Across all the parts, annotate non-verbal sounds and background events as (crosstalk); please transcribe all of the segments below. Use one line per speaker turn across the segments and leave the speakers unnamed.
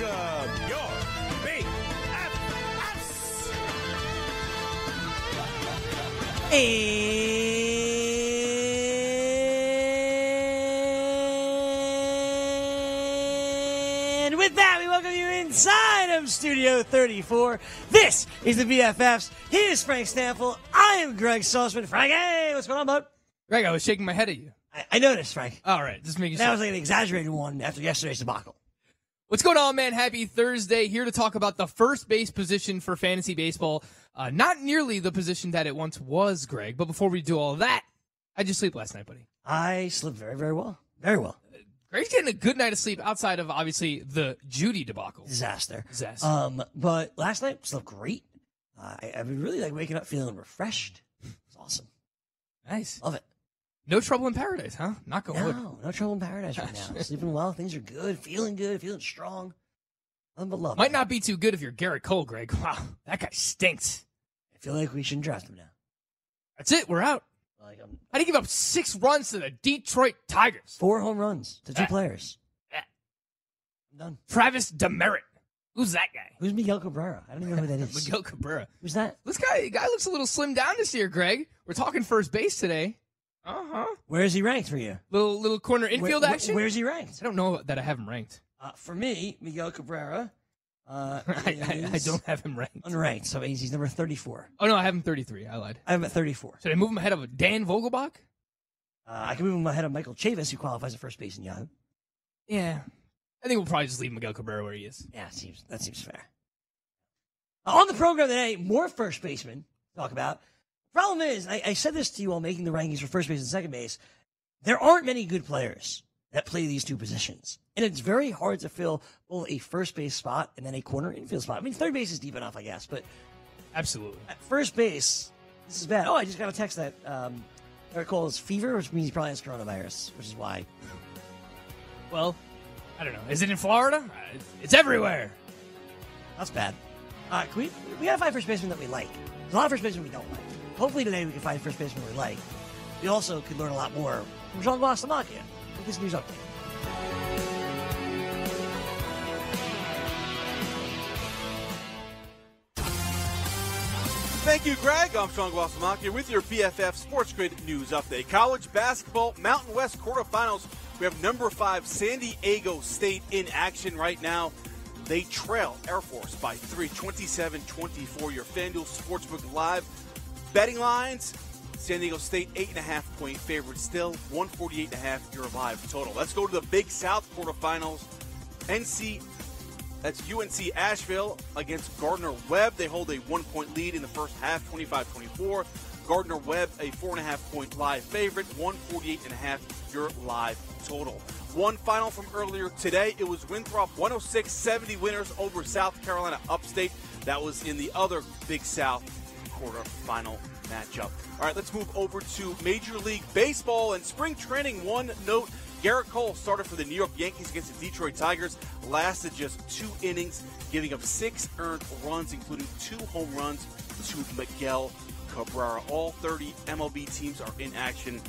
Welcome your BFFs.
And with that, we welcome you inside of Studio 34. This is the BFFs. He is Frank Stanfield. I am Greg Sussman. Frank, hey, what's going on, bud?
Greg, I was shaking my head at you.
I, I noticed, Frank.
All right, just making
That
sure.
was like an exaggerated one after yesterday's debacle.
What's going on, man? Happy Thursday. Here to talk about the first base position for fantasy baseball. Uh, not nearly the position that it once was, Greg. But before we do all that, how'd you sleep last night, buddy?
I slept very, very well. Very well.
Greg's getting a good night of sleep outside of obviously the Judy debacle.
Disaster.
Disaster.
Um, but last night slept great. Uh, I, I've been really like waking up feeling refreshed. It's awesome.
nice.
Love it.
No trouble in paradise, huh? On wood.
No, no trouble in paradise right now. (laughs) Sleeping well, things are good, feeling good, feeling strong. Nothing but love.
Might not be too good if you're Gerrit Cole, Greg. (laughs) Wow, that guy stinks.
I feel like we shouldn't draft him now.
That's it. We're out.
Like um,
How do you give up six runs to the Detroit Tigers?
four home runs to two
Ah.
players. I'm done.
Travis Demeritte. Who's that guy?
Who's Miguel Cabrera? I don't even know who that is. (laughs)
Miguel Cabrera.
Who's that?
This guy, guy looks a little slim down this year, Greg. We're talking first base today. Uh huh.
Where is he ranked for you?
Little little corner infield
Where-
action.
Where's he ranked?
I don't know that I have him ranked.
Uh, for me, Miguel Cabrera. Uh, (laughs)
I, I, I don't have him ranked.
unranked, so he's, he's number 34.
Oh no, I have him 33. I lied.
I have him at 34.
Should I move him ahead of Dan Vogelbach?
Uh, I can move him ahead of Michael Chavis, who qualifies at first base in Yahoo.
Yeah. I think we'll probably just leave Miguel Cabrera where he is.
Yeah, that seems that seems fair. On the program today, more first basemen talk about. Problem is, I, I said this to you while making the rankings for first base and second base. There aren't many good players that play these two positions, and it's very hard to fill both a first base spot and then a corner infield spot. I mean, third base is deep enough, I guess, but
Absolutely.
at first base, this is bad. Oh, I just got a text that um, Eric Cole has fever, which means he probably has coronavirus, which is why.
Well, I don't know. Is it in Florida? Uh, it's- It's everywhere.
That's bad. Uh, can we we gotta find first baseman that we like. There's a lot of first basemen we don't like. Hopefully today we can find first baseman we like. We also could learn a lot more from Jean Guastamacchia with this news update.
Thank you, Greg. I'm Sean Guasamaki with your BFF Sports Grid News Update. College basketball, Mountain West quarterfinals. We have number five San Diego State in action right now. They trail Air Force by three, 27 24. Your FanDuel Sportsbook Live betting lines San Diego State, eight and a half point favorite still, 148 and a your live total. Let's go to the Big South quarterfinals. NC, that's UNC Asheville against Gardner Webb. They hold a one point lead in the first half, 25 24. Gardner Webb, a four and a half point live favorite, 148 and a your live total. One final from earlier today. It was Winthrop 106 70 winners over South Carolina Upstate. That was in the other Big South quarterfinal matchup. All right, let's move over to Major League Baseball and spring training. One note Gerrit Cole started for the New York Yankees against the Detroit Tigers, lasted just two innings, giving up six earned runs, including two home runs to Miguel Cabrera. All 30 MLB teams are in action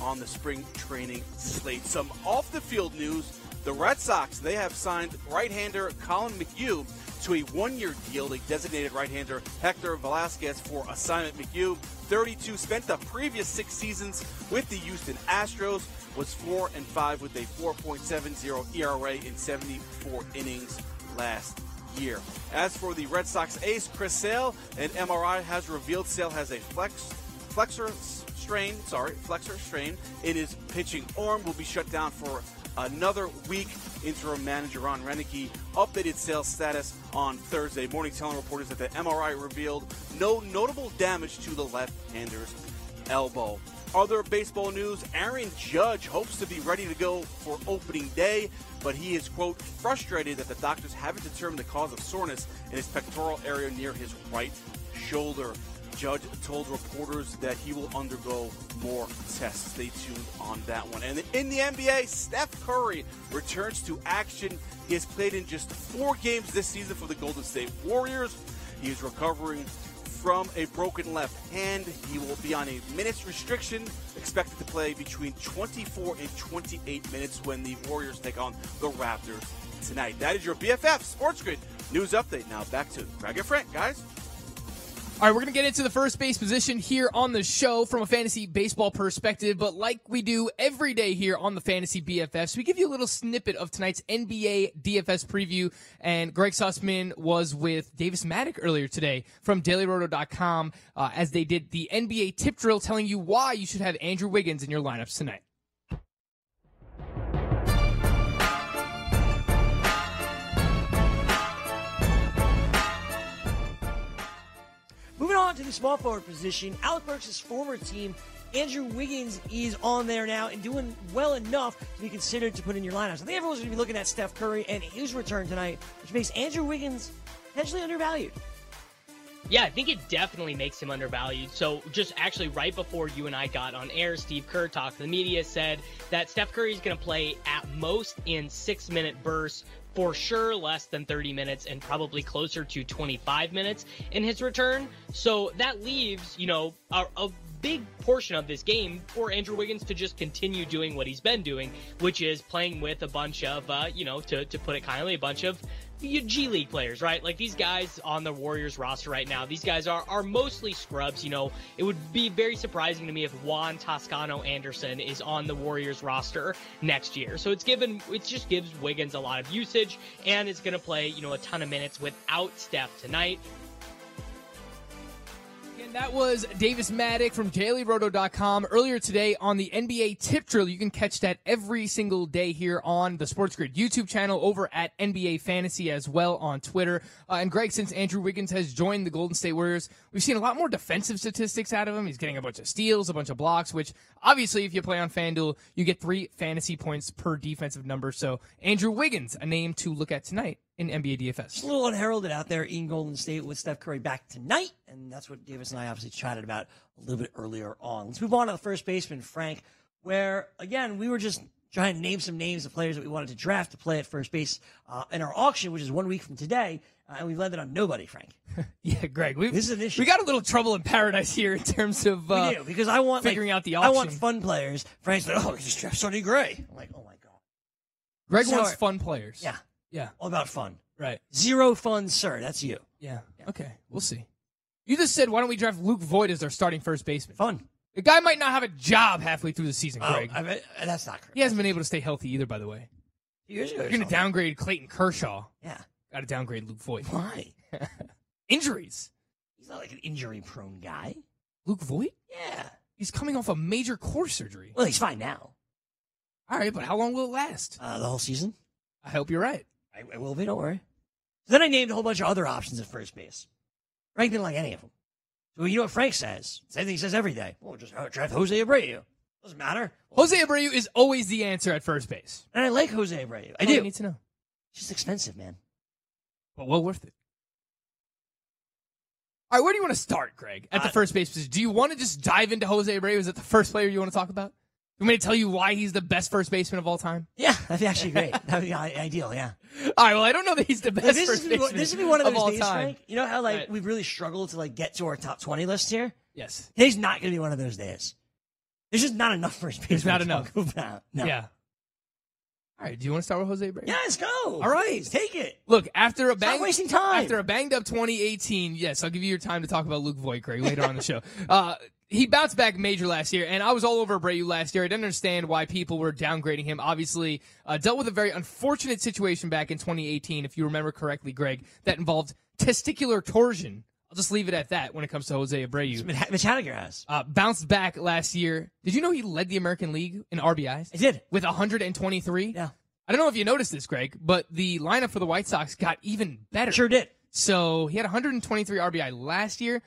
on the spring training slate. Some off the field news. The Red Sox, they have signed right-hander Collin McHugh to a one-year deal. They designated right-hander Hector Velazquez for assignment. McHugh, 32, spent the previous six seasons with the Houston Astros, was 4 and 5 with a 4.70 ERA in 74 innings last year. As for the Red Sox ace, Chris Sale, an MRI has revealed Sale has a flex flexor strain, sorry, flexor strain in his pitching arm will be shut down for another week. Interim manager Ron Roenicke updated Sale's status on Thursday morning, telling reporters that the MRI revealed no notable damage to the left-hander's elbow. Other baseball news Aaron Judge hopes to be ready to go for opening day, but he is, quote, frustrated that the doctors haven't determined the cause of soreness in his pectoral area near his right shoulder. Judge told reporters that he will undergo more tests. Stay tuned on that one. And in the NBA, Steph Curry returns to action. He has played in just four games this season for the Golden State Warriors. He is recovering from a broken left hand. He will be on a minutes restriction, expected to play between 24 and 28 minutes when the Warriors take on the Raptors tonight. That is your BFF Sports Grid news update. Now back to Greg and Frank, guys.
All right, we're going to get into the first base position here on the show from a fantasy baseball perspective, but like we do every day here on the Fantasy BFFs, we give you a little snippet of tonight's NBA DFS preview. And Greg Sussman was with Davis Maddock earlier today from DailyRoto.com uh, as they did the NBA tip drill telling you why you should have Andrew Wiggins in your lineups tonight.
On to the small forward position, Alec Burks' former team, Andrew Wiggins, is on there now and doing well enough to be considered to put in your lineups. I think everyone's going to be looking at Steph Curry and his return tonight, which makes Andrew Wiggins potentially undervalued.
Yeah, I think it definitely makes him undervalued. So, just actually right before you and I got on air, Steve Kerr talked to the media, said that Steph Curry is going to play at most in six minute bursts for sure less than 30 minutes and probably closer to 25 minutes in his return. So that leaves, you know, a, a, big portion of this game for Andrew Wiggins to just continue doing what he's been doing, which is playing with a bunch of, uh, you know, to, to put it kindly, a bunch of G League players, right? Like these guys on the Warriors roster right now, these guys are, are mostly scrubs. You know, it would be very surprising to me if Juan Toscano Anderson is on the Warriors roster next year. So it's given, it just gives Wiggins a lot of usage and is going to play, you know, a ton of minutes without Steph tonight.
That was Davis Maddock from DailyRoto.com earlier today on the NBA Tip Drill. You can catch that every single day here on the Sports Grid YouTube channel, over at NBA Fantasy as well on Twitter. Uh, and Greg, since Andrew Wiggins has joined the Golden State Warriors, we've seen a lot more defensive statistics out of him. He's getting a bunch of steals, a bunch of blocks, which obviously, if you play on FanDuel, you get three fantasy points per defensive number. So Andrew Wiggins, a name to look at tonight in NBA DFS.
Just a little unheralded out there in Golden State with Steph Curry back tonight, and that's what Davis and I obviously chatted about a little bit earlier on. Let's move on to the first baseman, Frank, where again we were just trying to name some names of players that we wanted to draft to play at first base uh, in our auction, which is one week from today, uh, and we've landed on nobody, Frank. (laughs)
yeah, Greg, we
this is an issue.
We got a little trouble in paradise here in terms of uh,
we do because I want
figuring
like,
out the auction.
I want fun players. Frank's like, oh, just draft Sonny Gray. I'm like, oh my god.
Greg
So-
wants fun players.
Yeah,
yeah,
all about fun.
right.
Zero fun, sir. That's you.
Yeah. Okay, we'll see. You just said, why don't we draft Luke Voit as our starting first baseman?
Fun.
The guy might not have a job halfway through the season,
Oh,
Greg.
I bet, that's not correct.
he hasn't been able to stay healthy either, by the way.
Years ago,
You're going to downgrade Clayton Kershaw.
Yeah.
Got to downgrade Luke Voit.
Why? (laughs)
Injuries.
He's not like an injury-prone guy.
Luke Voit?
Yeah.
He's coming off a major core surgery.
Well, he's fine now.
All right, but how long will it last?
Uh, the whole season.
I hope you're right.
I, I will be. Don't worry. Then I named a whole bunch of other options at first base. Frank didn't like any of them. So you know what Frank says? Same thing he says every day. Well, just uh, draft Jose Abreu. Doesn't matter.
Jose Abreu is always the answer at first base.
And I like Jose Abreu. I do.
need to know.
It's just expensive, man.
But well worth it. All right, where do you want to start, Greg? At the
Uh,
first base position, do you want to just dive into Jose Abreu? Is that the first player you want to talk about? You want me to tell you why he's the best first baseman of all time?
Yeah, that'd be actually great. That'd be ideal. Yeah.
All right, well, I don't know that he's the best
But this,
first
is,
baseman
this would be one of those
all
days,
time.
Frank. You know how like
Right.
we've really struggled to like get to our top twenty list here.
Yes.
Today's not going to be one of those days. There's just not enough first base.
There's not enough.
About. No.
Yeah. All right, do you want to start with Jose Abreu?
Yeah, let's go.
All right.
Take it.
Look, after a
Stop
bang,
wasting time.
after a banged up 2018, yes, I'll give you your time to talk about Luke Voit, Greg, later on the show. (laughs) Uh, he bounced back major last year, and I was all over Abreu last year. I didn't understand why people were downgrading him. Obviously, uh, dealt with a very unfortunate situation back in 2018, if you remember correctly, Greg, that involved testicular torsion. I'll just leave it at that when it comes to Jose Abreu.
Mitch Haniger has.
Uh, bounced back last year. Did you know he led the American League in RBIs?
I did.
With 123?
Yeah.
I don't know if you noticed this, Greg, but the lineup for the White Sox got even better.
Sure did.
So he had 123 RBI last year.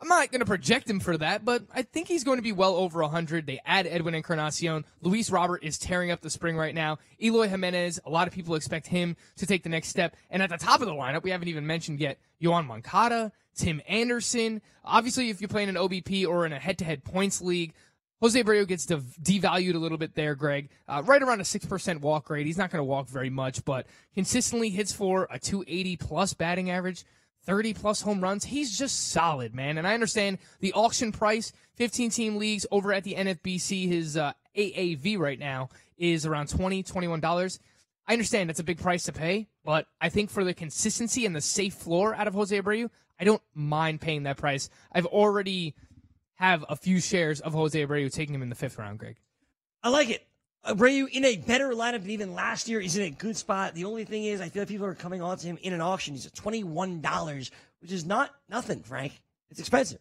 I'm not going to project him for that, but I think he's going to be well over 100. They add Edwin Encarnacion. Luis Robert is tearing up the spring right now. Eloy Jimenez, a lot of people expect him to take the next step. And at the top of the lineup, we haven't even mentioned yet Yoan Moncada, Tim Anderson. Obviously, if you're playing an OBP or in a head-to-head points league, Jose Abreu gets dev- devalued a little bit there, Greg. Uh, right around a 6% walk rate. He's not going to walk very much, but consistently hits for a 280 plus batting average, 30 plus home runs. He's just solid, man. And I understand the auction price, 15 team leagues over at the NFBC, his uh, AAV right now is around 20 $21. I understand that's a big price to pay, but I think for the consistency and the safe floor out of Jose Abreu, I don't mind paying that price. I've already have a few shares of Jose Abreu taking him in the fifth round, Greg.
I like it. Abreu in a better lineup than even last year. He's in a good spot. The only thing is, I feel like people are coming on to him in an auction. He's at twenty one dollars, which is not nothing, Frank. It's expensive.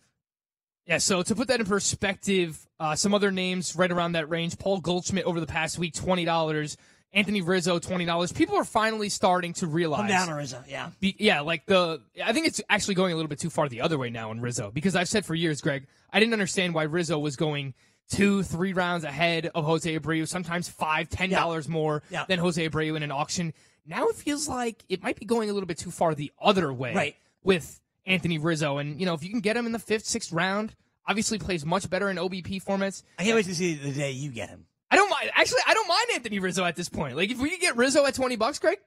Yeah, so to put that in perspective, uh, some other names right around that range. Paul Goldschmidt over the past week, twenty dollars. Anthony Rizzo, twenty dollars. People are finally starting to realize.
Come down, Ariza. Yeah.
Be, yeah, like the I think it's actually going a little bit too far the other way now in Rizzo because I've said for years, Greg, I didn't understand why Rizzo was going two, three rounds ahead of Jose Abreu, sometimes five, ten dollars more
Yeah.
than Jose Abreu in an auction. Now it feels like it might be going a little bit too far the other way
Right.
with Anthony Rizzo. And you know, if you can get him in the fifth, sixth round, obviously plays much better in OBP formats.
I can't wait to see the day you get him.
I don't mind. Actually, I don't mind Anthony Rizzo at this point. Like if we could get Rizzo at twenty bucks, Greg,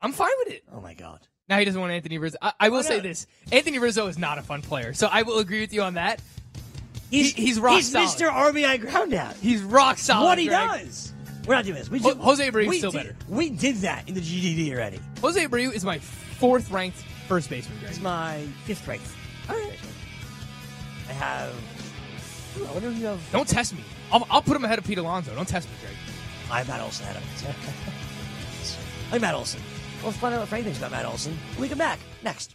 I'm fine with it.
Oh my god.
Now he doesn't want Anthony Rizzo. I, I will say this: Anthony Rizzo is not a fun player, so I will agree with you on that.
He's
He- he's rock solid.
He's
solid.
Mr. RBI ground out.
He's rock solid.
what he
Greg.
does. We're not doing this. We
Ho- Jose Abreu's
we
still
did-
better.
We did that in the GDD already.
Jose Abreu is my fourth ranked first baseman. Greg.
It's my fifth ranked. All right. I have. Ooh, I wonder who you have.
Don't test me. I'll, I'll put him ahead of Pete Alonso. Don't test me, Greg.
I have Matt Olson ahead of him. I'm Matt Olson. (laughs) Let's find out what Frank thinks about Matt Olson. We come back next.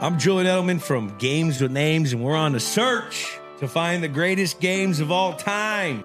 I'm Julian Edelman from Games with Names, and we're on a search to find the greatest games of all time.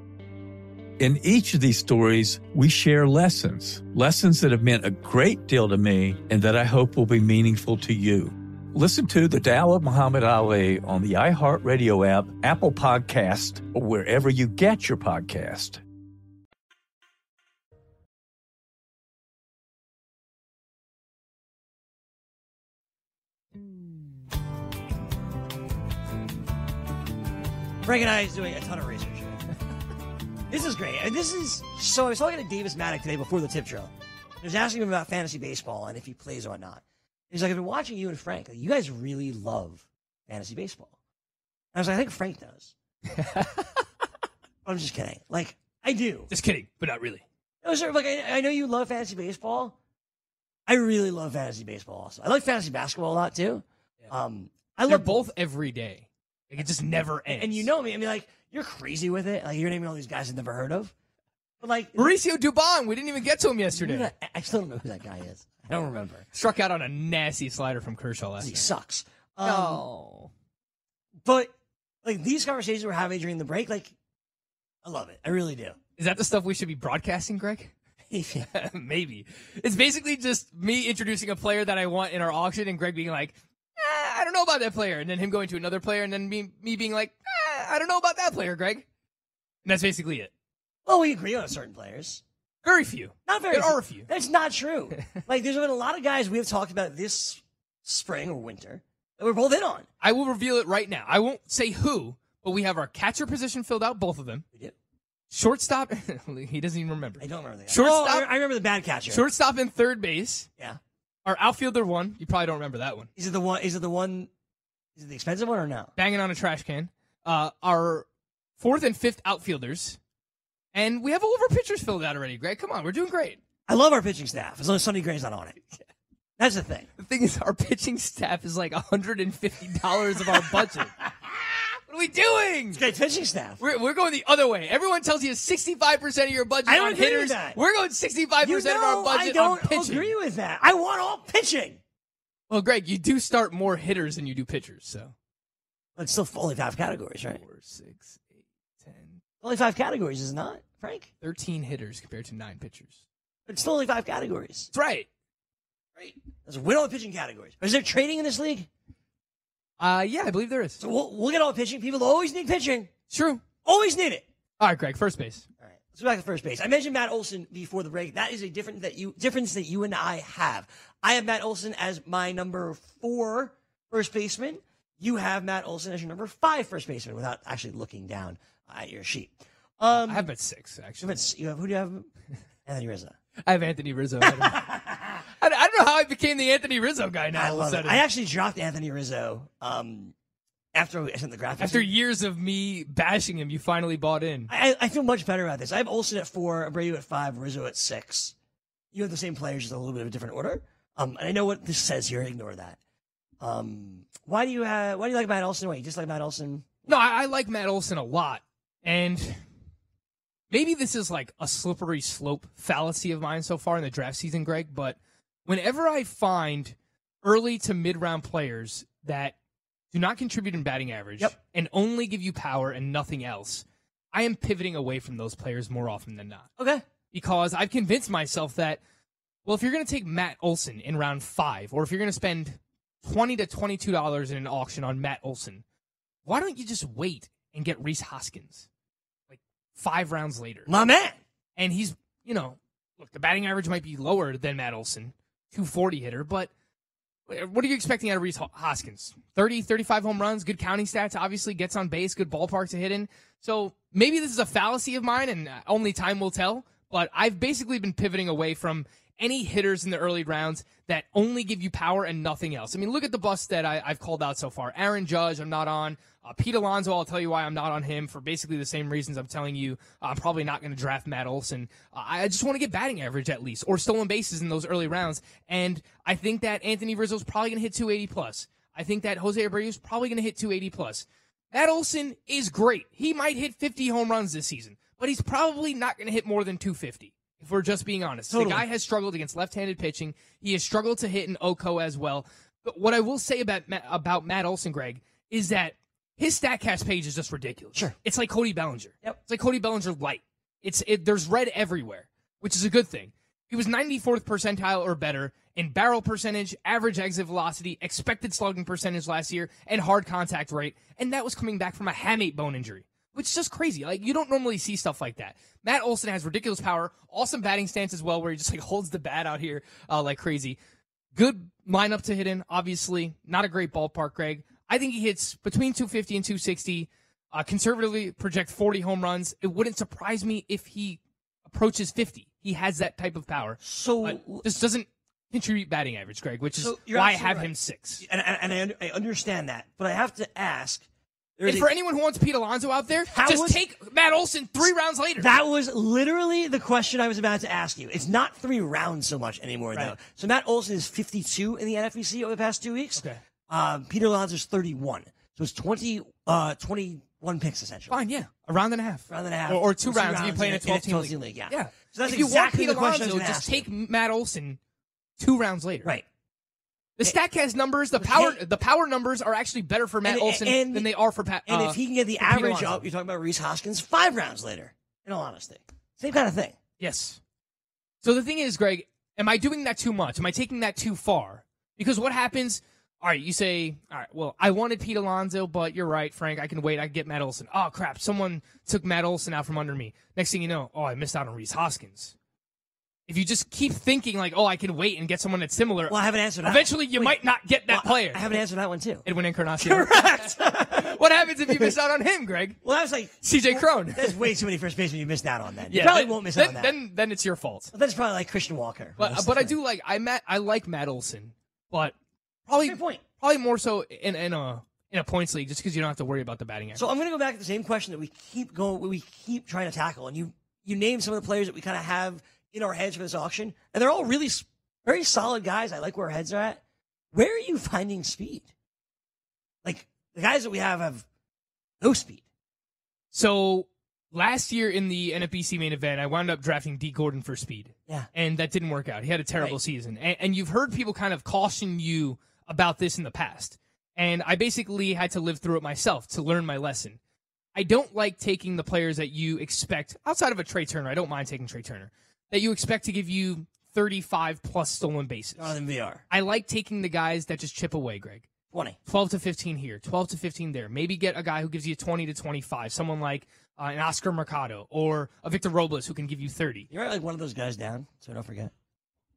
In each of these stories, we share lessons, lessons that have meant a great deal to me and that I hope will be meaningful to you. Listen to The Tao of Muhammad Ali on the iHeartRadio app, Apple Podcast, or wherever you get your podcast.
Frank and I is doing a ton of research. This is great. And this is so. I was talking to Davis Maddock today before the tip drill. I was asking him about fantasy baseball and if he plays or not. He's like, I've been watching you and Frank. Like, you guys really love fantasy baseball. I was like, I think Frank does. (laughs) I'm just kidding. Like, I do.
Just kidding, but not really.
No, sir. Like, I, I know you love fantasy baseball. I really love fantasy baseball. Also, I like fantasy basketball a lot too. Um, I
They're
love
both every day. Like it just never ends.
And you know me. I mean, like, you're crazy with it. Like, you're naming all these guys I've never heard of. But like,
Mauricio Dubon, we didn't even get to him yesterday.
Who that- I still don't know who that guy is. I don't remember.
Struck out on a nasty slider from Kershaw last
He
night.
sucks. Um,
No.
But like these conversations we're having during the break, like, I love it. I really do.
Is that the stuff we should be broadcasting, Greg? (laughs) (laughs) Maybe. It's basically just me introducing a player that I want in our auction and Greg being like, eh, I don't know about that player. And then him going to another player and then me, me being like, eh, I don't know about that player, Greg. And that's basically it.
Well, we agree on certain players.
Very few.
Not very.
There are a few.
That's not true. (laughs) like, there's been a lot of guys we have talked about this spring or winter that we're both in on.
I will reveal it right now. I won't say who, but we have our catcher position filled out, both of them.
We do.
Shortstop, (laughs) he doesn't even remember.
I don't remember the guy.
Shortstop,
Oh, I I remember the bad catcher.
shortstop and third base.
Yeah.
Our outfielder one, you probably don't remember that one.
Is it the one? Is it the one? Is it the expensive one or no?
Banging on a trash can. Uh, our fourth and fifth outfielders. And we have all of our pitchers filled out already, Greg. Come on, we're doing great.
I love our pitching staff as long as Sonny Gray's not on it. That's the thing.
The thing is, our pitching staff is like $150 of our budget. (laughs) what are we doing?
It's great pitching staff.
We're, we're going the other way. Everyone tells you 65% of your budget
I don't
on
agree with
hitters.
that.
We're going 65%
You
of our budget
I don't
on pitching.
agree with that. I want all pitching.
Well, Greg, you do start more hitters than you do pitchers, so.
It's still only five categories, right?
Four, six, eight, ten.
Only five categories, is it not, Frank?
13 hitters compared to nine pitchers.
But it's still only five categories.
That's right.
Right. Let's win all the pitching categories. Is there trading in this league?
Uh, yeah, I believe there is.
So we'll, we'll get all the pitching. People always need pitching.
True.
Always need it.
All right, Greg, first base.
All right. Let's go back to first base. I mentioned Matt Olson before the break. That is a difference that you difference that you and I have. I have Matt Olson as my number four first baseman. You have Matt Olson as your number five first baseman without actually looking down at your sheet. Um,
I have him at six, actually.
You have, at- you have who do you have? (laughs) Anthony Rizzo.
I have Anthony Rizzo. I don't, I, don't know how I became the Anthony Rizzo guy now.
I
all of a
love it. I actually dropped Anthony Rizzo um, after I sent the graphics.
After years of me bashing him, you finally bought in.
I, I feel much better about this. I have Olson at four, Abreu at five, Rizzo at six. You have the same players, just a little bit of a different order. Um, and I know what this says here. Ignore that. Um, why do you have? Why do you like Matt Olson? Wait, you just like Matt Olson?
No, I, I like Matt Olson a lot. And maybe this is like a slippery slope fallacy of mine so far in the draft season, Greg, but whenever I find early to mid round players that do not contribute in batting average and only give you power and nothing else, I am pivoting away from those players more often than not.
Okay.
Because I've convinced myself that, well, if you're going to take Matt Olson in round five, or if you're going to spend twenty to twenty-two dollars in an auction on Matt Olson, why don't you just wait and get Rhys Hoskins like five rounds later?
My man.
And he's, you know, look, the batting average might be lower than Matt Olson, 240 hitter, but what are you expecting out of Rhys Hoskins? 30, 35 home runs, good counting stats, obviously gets on base, good ballpark to hit in. So maybe this is a fallacy of mine and only time will tell, but I've basically been pivoting away from any hitters in the early rounds that only give you power and nothing else. I mean, look at the busts that I, I've called out so far. Aaron Judge, I'm not on. Uh, Pete Alonso, I'll tell you why I'm not on him for basically the same reasons I'm telling you. I'm probably not going to draft Matt Olson. I just want to get batting average at least or stolen bases in those early rounds. And I think that Anthony Rizzo's probably going to hit 280 plus. I think that Jose Abreu is probably going to hit 280 plus. Matt Olson is great. He might hit 50 home runs this season, but he's probably not going to hit more than 250. If we're just being honest,
Totally.
the guy has struggled against left-handed pitching. He has struggled to hit in Oko as well. But what I will say about Matt, about Matt Olson, Greg, is that his Statcast page is just ridiculous. Sure, it's like Cody Bellinger. Yep, it's like Cody Bellinger light. It's it, there's red everywhere, which is a good thing. He was 94th percentile or better in barrel percentage, average exit velocity, expected slugging percentage last year, and hard contact rate, and that was coming back from a hamate bone injury which is just crazy. Like you don't normally see stuff like that. Matt Olson has ridiculous power, awesome batting stance as well, where he just like holds the bat out here uh, like crazy. Good lineup to hit in, obviously. Not a great ballpark, Greg. I think he hits between 250 and 260. Uh, conservatively project 40 home runs. It wouldn't surprise me if he approaches 50. He has that type of power.
So
this doesn't contribute batting average, Greg, which is
So
why I have
right.
him six.
And, and, and I, I understand that, but I have to ask. There
And for
a-
anyone who wants Pete Alonso out there,
How
just
was-
take Matt Olson three rounds later.
That was literally the question I was about to ask you. It's not three rounds so much anymore, though. So Matt Olson is 52 in the NFBC over the past two weeks.
Okay.
Um, Peter Alonso's 31. So it's 20, uh, 21 picks, essentially.
Fine, yeah. A round and a half.
Round and a half.
Or, or two
Two
rounds if you
rounds
play in a 12 team league.
league, yeah.
Yeah.
So that's
if you
exactly
want
the question
Alonso, just take Matt Olson two rounds later.
Right.
The Statcast numbers, the power, the power numbers are actually better for Matt
And-
Olson
and-
than they are for Pat.
And
uh,
if he can get the average up, you're talking about Rhys Hoskins five rounds later, in all honesty. Same kind of thing.
Yes. So the thing is, Greg, am I doing that too much? Am I taking that too far? Because what happens? All right, you say, all right, well, I wanted Pete Alonso, but you're right, Frank. I can wait. I can get Matt Olson. Oh crap! Someone took Matt Olson out from under me. Next thing you know, oh, I missed out on Rhys Hoskins. If you just keep thinking like, oh, I can wait and get someone that's similar,
Well, I have an answer to that.
Eventually, you
Wait.
might not get that
Well,
player.
I haven't answered that one, too.
Edwin Encarnacion. Correct. (laughs) what happens if you miss out on him, Greg?
Well, that was like
CJ Cron.
There's way too many first basemen you missed out on then. You probably
then-
won't miss
then,
out on that.
Then, then it's your fault.
But that's probably like Christian Walker.
But
That's
but I do like I Matt I like Matt Olson, but probably probably more so in in a in a points league just because you don't have to worry about the batting average.
So I'm going to go back to the same question that we keep going, we keep trying to tackle, and you you name some of the players that we kind of have in our heads for this auction, and they're all really very solid guys. I like where our heads are at. Where are you finding speed? Like the guys that we have have no speed.
So last year in the NFBC main event, I wound up drafting Dee Gordon for speed.
Yeah.
and that didn't work out. He had a terrible
Right.
season, and, and you've heard people kind of caution you about this in the past. And I basically had to live through it myself to learn my lesson. I don't like taking the players that you expect outside of a Trea Turner. I don't mind taking Trea Turner that you expect to give you 35 plus stolen bases.
Villar.
I like taking the guys that just chip away, Greg.
20.
12 to 15 here, 12 to 15 there. Maybe get a guy who gives you 20 to 25. Someone like uh, an Oscar Mercado or a Victor Robles who can give you 30.
You're like one of those guys down, so don't forget.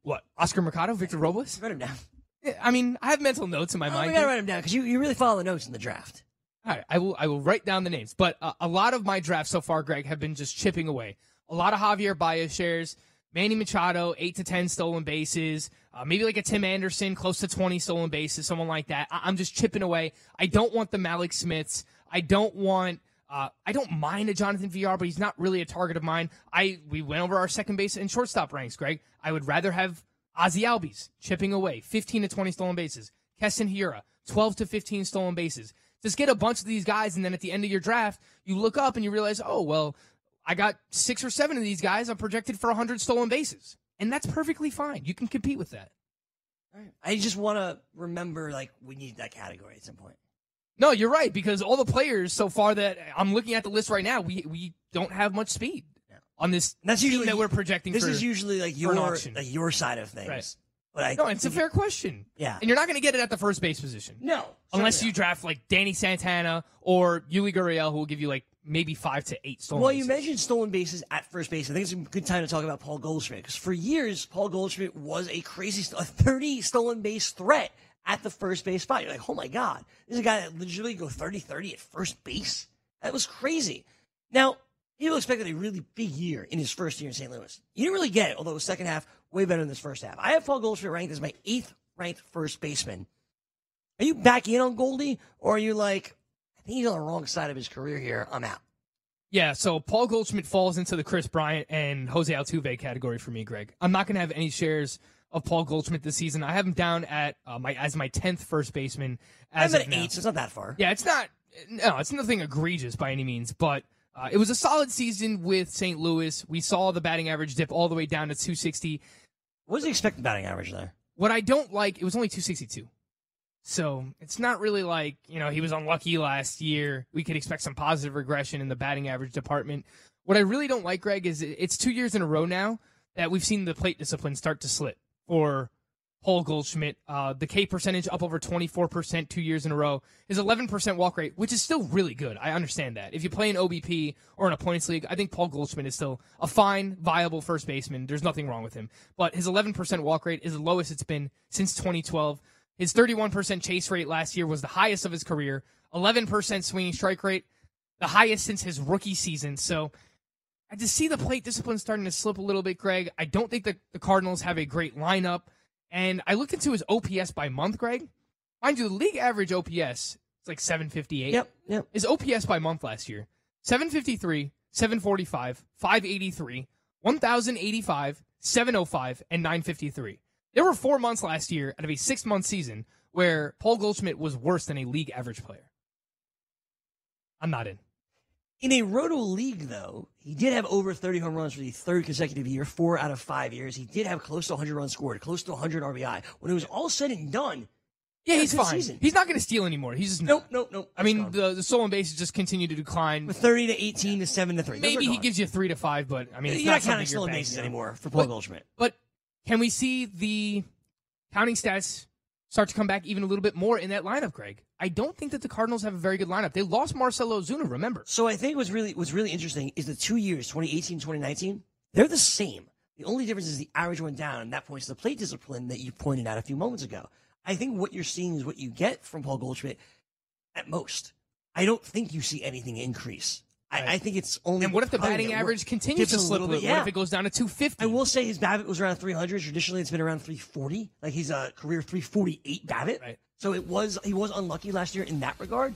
What? Oscar Mercado, Victor Robles?
Write him down.
Yeah, I mean, I have mental notes in my
Oh,
mind.
we gotta write him down because you, you really follow the notes in the draft.
All right, I will. I will write down the names. But uh, a lot of my drafts so far, Greg, have been just chipping away. A lot of Javier Baez shares, Manny Machado, eight to ten stolen bases, uh, maybe like a Tim Anderson, close to twenty stolen bases, someone like that. I- I'm just chipping away. I don't want the Mallex Smiths. I don't want. Uh, I don't mind a Jonathan Villar, but he's not really a target of mine. I we went over our second base and shortstop ranks, Greg. I would rather have Ozzie Albies chipping away, 15 to 20 stolen bases. Keston Hiura, 12 to 15 stolen bases. Just get a bunch of these guys, and then at the end of your draft, you look up and you realize, oh, well, I got six or seven of these guys. I'm projected for 100 stolen bases. And that's perfectly fine. You can compete with that.
I just want to remember, like, we need that category at some point.
No, you're right, because all the players so far that I'm looking at the list right now, we, we don't have much speed on this
That's
team
usually
that we're projecting
This
for-
is usually like your like your side of things.
Right.
But I
no, it's a fair question.
Yeah.
And you're not going to get it at the first base position.
No.
Unless you draft like Danny Santana or Yuli Gurriel, who will give you like maybe five to eight stolen
Well,
bases.
you mentioned stolen bases at first base. I think it's a good time to talk about Paul Goldschmidt because for years, Paul Goldschmidt was a crazy, a 30 stolen base threat at the first base spot. You're like, oh my God, this is a guy that legitimately go 30 30 at first base. That was crazy. Now, people expected a really big year in his first year in St. Louis. You didn't really get it, although the second half, way better than this first half. I have Paul Goldschmidt ranked as my eighth ranked first baseman. Are you back in on Goldie, or are you like, he's on the wrong side of his career here? I'm out.
Yeah, so Paul Goldschmidt falls into the Kris Bryant and Jose Altuve category for me, Greg. I'm not going to have any shares of Paul Goldschmidt this season. I have him down at uh, my as my tenth first baseman. As
I'm at eight, so it's not that far.
Yeah, it's not. No, it's nothing egregious by any means, but uh, it was a solid season with St. Louis. We saw the batting average dip all the way down to 260.
What was the expected batting average there?
What I don't like, it was only 262. So it's not really like, you know, he was unlucky last year. We could expect some positive regression in the batting average department. What I really don't like, Greg, is it's two years in a row now that we've seen the plate discipline start to slip for Paul Goldschmidt. Uh, the K percentage up over 24% two years in a row. His 11% walk rate, which is still really good. I understand that. If you play in OBP or in a points league, I think Paul Goldschmidt is still a fine, viable first baseman. There's nothing wrong with him. But his 11% walk rate is the lowest it's been since 2012. His 31% chase rate last year was the highest of his career. 11% swinging strike rate, the highest since his rookie season. So I just see the plate discipline starting to slip a little bit, Greg. I don't think that the Cardinals have a great lineup. And I looked into his OPS by month, Greg. Mind you, the league average OPS is like 758.
Yep, yep.
His OPS by month last year 753, 745, 583, 1085, 705, and 953. There were four months last year out of a six month season where Paul Goldschmidt was worse than a league average player. I'm not in.
In a roto league, though, he did have over 30 home runs for the third consecutive year, four out of five years. He did have close to 100 runs scored, close to 100 RBI. When it was all said and done,
Yeah,
he had a
he's fine.
season.
He's not going to steal anymore. He's just
Nope, nope, nope.
I mean, the the stolen bases just continue to decline.
30 to 18 to 7 to 3.
Maybe he gives you three to five, but I mean,
You're
not
not counting stolen bases anymore for Paul
But-
Goldschmidt.
But can we see the counting stats start to come back even a little bit more in that lineup, Greg? I don't think that the Cardinals have a very good lineup. They lost Marcell Ozuna, remember?
So I think what's really what's really interesting is the two years, 2018, 2019, they're the same. The only difference is the average went down, and that points to the plate discipline that you pointed out a few moments ago. I think what you're seeing is what you get from Paul Goldschmidt at most. I don't think you see anything increase. I, I think it's only.
And what if the batting average continues to
a
slip a
little bit?
What if it goes down to 250?
I will say his BABIP was around 300. Traditionally, it's been around 340. Like he's a career 348 BABIP.
Right.
So it was he was unlucky last year in that regard.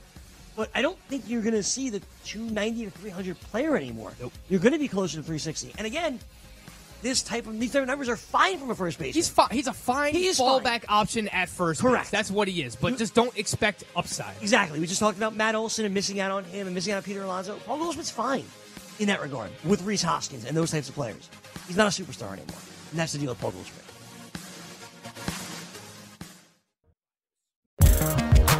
But I don't think you're going to see the 290 to 300 player anymore. Nope. You're going to be closer to 360. And again, this type of these type of numbers are fine from a first base.
He's fi- he's a fine
He
fallback option at first.
Correct.
Base. That's what he is. But just don't expect upside.
Exactly. We just talked about Matt Olson and missing out on him and missing out on Peter Alonso. Paul Goldschmidt's fine in that regard with Rhys Hoskins and those types of players. He's not a superstar anymore. And that's the deal with Paul Goldschmidt.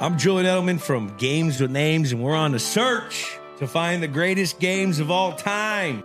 I'm Julian Edelman from Games with Names, and we're on a search to find the greatest games of all time.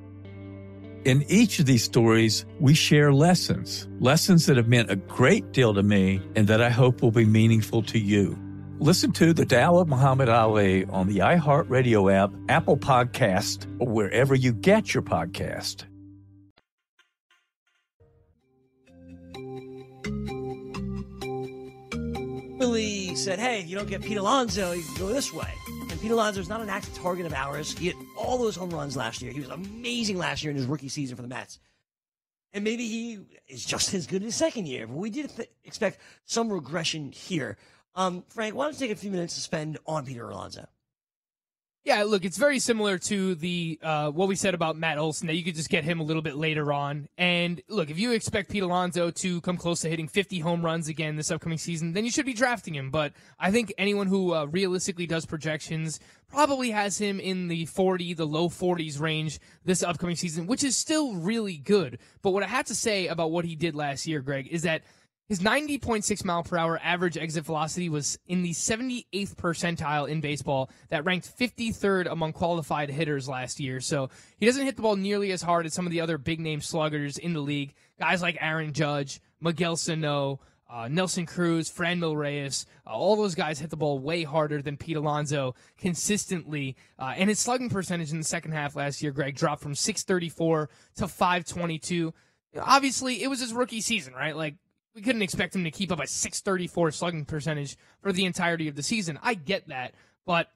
In each of these stories, we share lessons, lessons that have meant a great deal to me and that I hope will be meaningful to you. Listen to The Tao of Muhammad Ali on the iHeartRadio app, Apple Podcast, or wherever you get your podcast.
Billy said, "Hey, if you don't get Pete Alonso, you can go this way." Pete Alonso is not an active target of ours. He hit all those home runs last year. He was amazing last year in his rookie season for the Mets. And maybe he is just as good in his second year. But we did th- expect some regression here. Um, Frank, why don't you take a few minutes to spend on Peter Alonso?
Yeah, look, it's very similar to the uh, what we said about Matt Olson that you could just get him a little bit later on. And look, if you expect Pete Alonso to come close to hitting 50 home runs again this upcoming season, then you should be drafting him. But I think anyone who uh, realistically does projections probably has him in the 40, the low 40s range this upcoming season, which is still really good. But what I have to say about what he did last year, Greg, is that his 90.6 mile per hour average exit velocity was in the 78th percentile in baseball. That ranked 53rd among qualified hitters last year. So he doesn't hit the ball nearly as hard as some of the other big name sluggers in the league. Guys like Aaron Judge, Miguel Sano, uh, Nelson Cruz, Franmil Reyes, uh, all those guys hit the ball way harder than Pete Alonso consistently. Uh, and his slugging percentage in the second half last year, Greg, dropped from 634 to 522. Obviously, it was his rookie season, right? Like, we couldn't expect him to keep up a 634 slugging percentage for the entirety of the season. I get that, but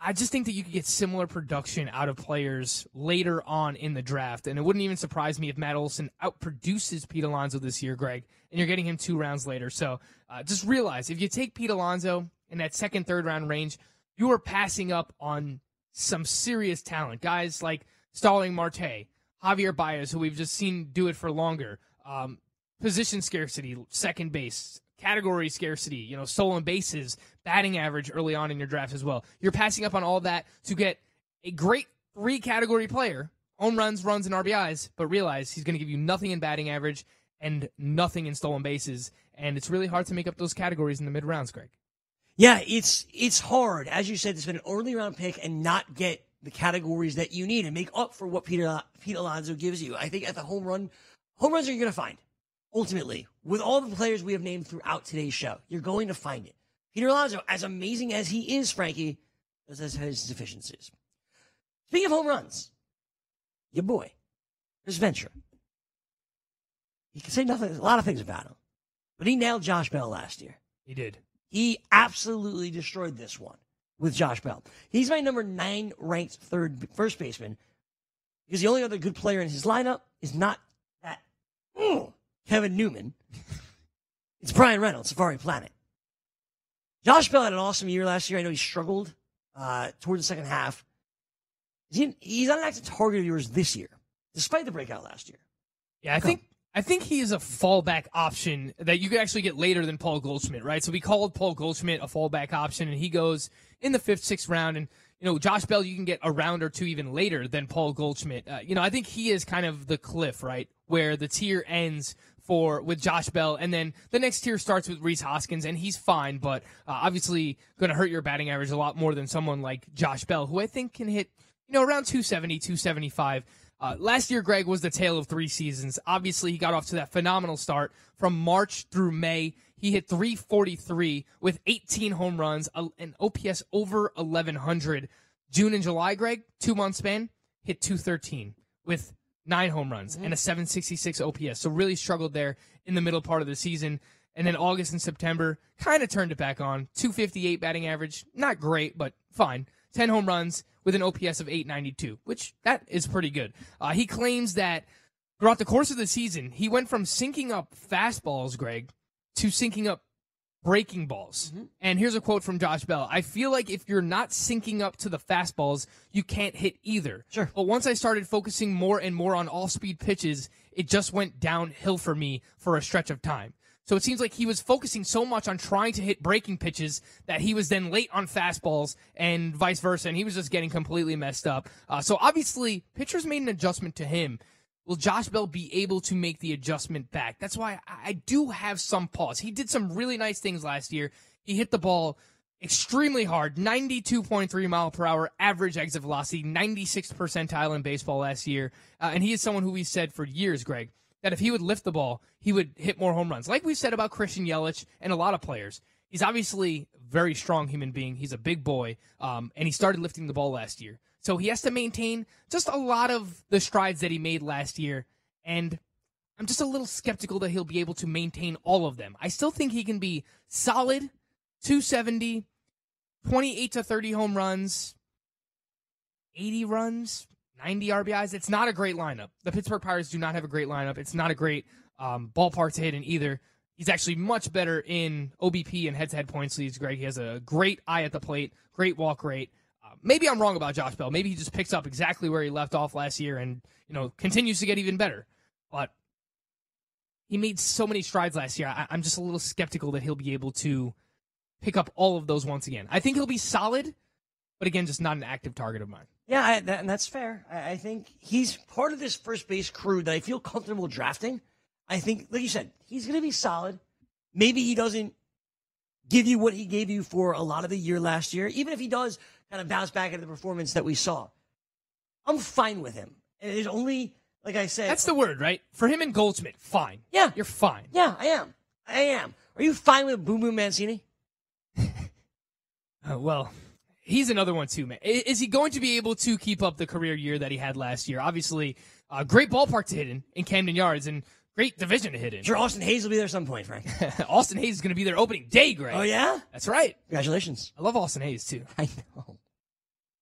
I just think that you could get similar production out of players later on in the draft. And it wouldn't even surprise me if Matt Olson outproduces Pete Alonso this year, Greg, and you're getting him two rounds later. So uh, just realize if you take Pete Alonso in that second, third round range, you are passing up on some serious talent. Guys like Starling Marte, Javier Baez, who we've just seen do it for longer. Um, position scarcity, second base, category scarcity, you know, stolen bases, batting average early on in your draft as well. You're passing up on all that to get a great three category player, home runs, runs, and RBIs, but realize he's going to give you nothing in batting average and nothing in stolen bases. And it's really hard to make up those categories in the mid rounds, Greg.
Yeah, it's it's hard, as you said, to spend an early round pick and not get the categories that you need and make up for what Peter Pete Alonso gives you. I think at the home run, home runs are you going to find ultimately with all the players we have named throughout today's show. You're going to find it. Peter Alonso, as amazing as he is, Frankie, does have his deficiencies. Speaking of home runs, your boy, Chris Ventura. You can say nothing, a lot of things about him, but he nailed Josh Bell last year.
He did.
He absolutely destroyed this one with Josh Bell. He's my number nine ranked third first baseman because the only other good player in his lineup is not that mm, Kevin Newman. it's Bryan Reynolds, Safari Planet. Josh Bell had an awesome year last year. I know he struggled uh, toward the second half. He, he's not an active target of yours this year, despite the breakout last year.
Yeah, I think I think he is a fallback option that you could actually get later than Paul Goldschmidt, right? So we called Paul Goldschmidt a fallback option, and he goes in the fifth, sixth round. And you know, Josh Bell, you can get a round or two even later than Paul Goldschmidt. Uh, you know, I think he is kind of the cliff, right, where the tier ends for with Josh Bell, and then the next tier starts with Rhys Hoskins, and he's fine, but uh, obviously going to hurt your batting average a lot more than someone like Josh Bell, who I think can hit you know around 270, 275. Uh, last year, Greg was the tale of three seasons. Obviously, he got off to that phenomenal start from March through May. He hit 343 with 18 home runs, an OPS over 1100. June and July, Greg, two month span, hit 213 with nine home runs mm-hmm. and a 766 OPS. So really struggled there in the middle part of the season. And then August and September kind of turned it back on. 258 batting average, not great, but fine. 10 home runs with an OPS of 892, which that is pretty good. Uh, he claims that throughout the course of the season, he went from syncing up fastballs, Greg, to syncing up breaking balls. Mm-hmm. And here's a quote from Josh Bell. I feel like if you're not syncing up to the fastballs, you can't hit either.
Sure.
But once I started focusing more and more on all speed pitches, it just went downhill for me for a stretch of time. So it seems like he was focusing so much on trying to hit breaking pitches that he was then late on fastballs and vice versa, and he was just getting completely messed up. Uh, so obviously, pitchers made an adjustment to him. Will Josh Bell be able to make the adjustment back? That's why I do have some pause. He did some really nice things last year. He hit the ball extremely hard 92.3 mile per hour average exit velocity 96th percentile in baseball last year uh, and he is someone who we said for years greg that if he would lift the ball, he would hit more home runs. Like we said about Christian Yelich and a lot of players. He's obviously a very strong human being. He's a big boy, um, and he started lifting the ball last year. So he has to maintain just a lot of the strides that he made last year. And I'm just a little skeptical that he'll be able to maintain all of them. I still think he can be solid, 270, 28 to 30 home runs, 80 runs, 90 RBIs. It's not a great lineup. The Pittsburgh Pirates do not have a great lineup. It's not a great um, ballpark to hit in either. He's actually much better in OBP and head to head points leads, Greg. He has a great eye at the plate, great walk rate. Maybe I'm wrong about Josh Bell. Maybe he just picks up exactly where he left off last year and, you know, continues to get even better. But he made so many strides last year. I- I'm just a little skeptical that he'll be able to pick up all of those once again. I think he'll be solid, but again, just not an active target of mine.
Yeah, I, that, and that's fair. I, I, think he's part of this first base crew that I feel comfortable drafting. I think, like you said, he's going to be solid. Maybe he doesn't give you what he gave you for a lot of the year last year, even if he does kind of bounce back into the performance that we saw. I'm fine with him. And there's only, like I said,
that's the word, right? For him and Goldschmidt, fine.
Yeah,
you're fine.
Yeah, I am. I am. Are you fine with Boom Boom Mancini? (laughs)
Uh, well, he's another one too, man. Is he going to be able to keep up the career year that he had last year? Obviously, uh, great ballpark to hit in in Camden Yards and great division to hit in.
Sure, Austin Hays will be there at some point, Frank. (laughs)
Austin Hays is going to be there opening day, Greg.
Oh, yeah?
That's right.
Congratulations.
I love Austin Hays too. (laughs)
I know.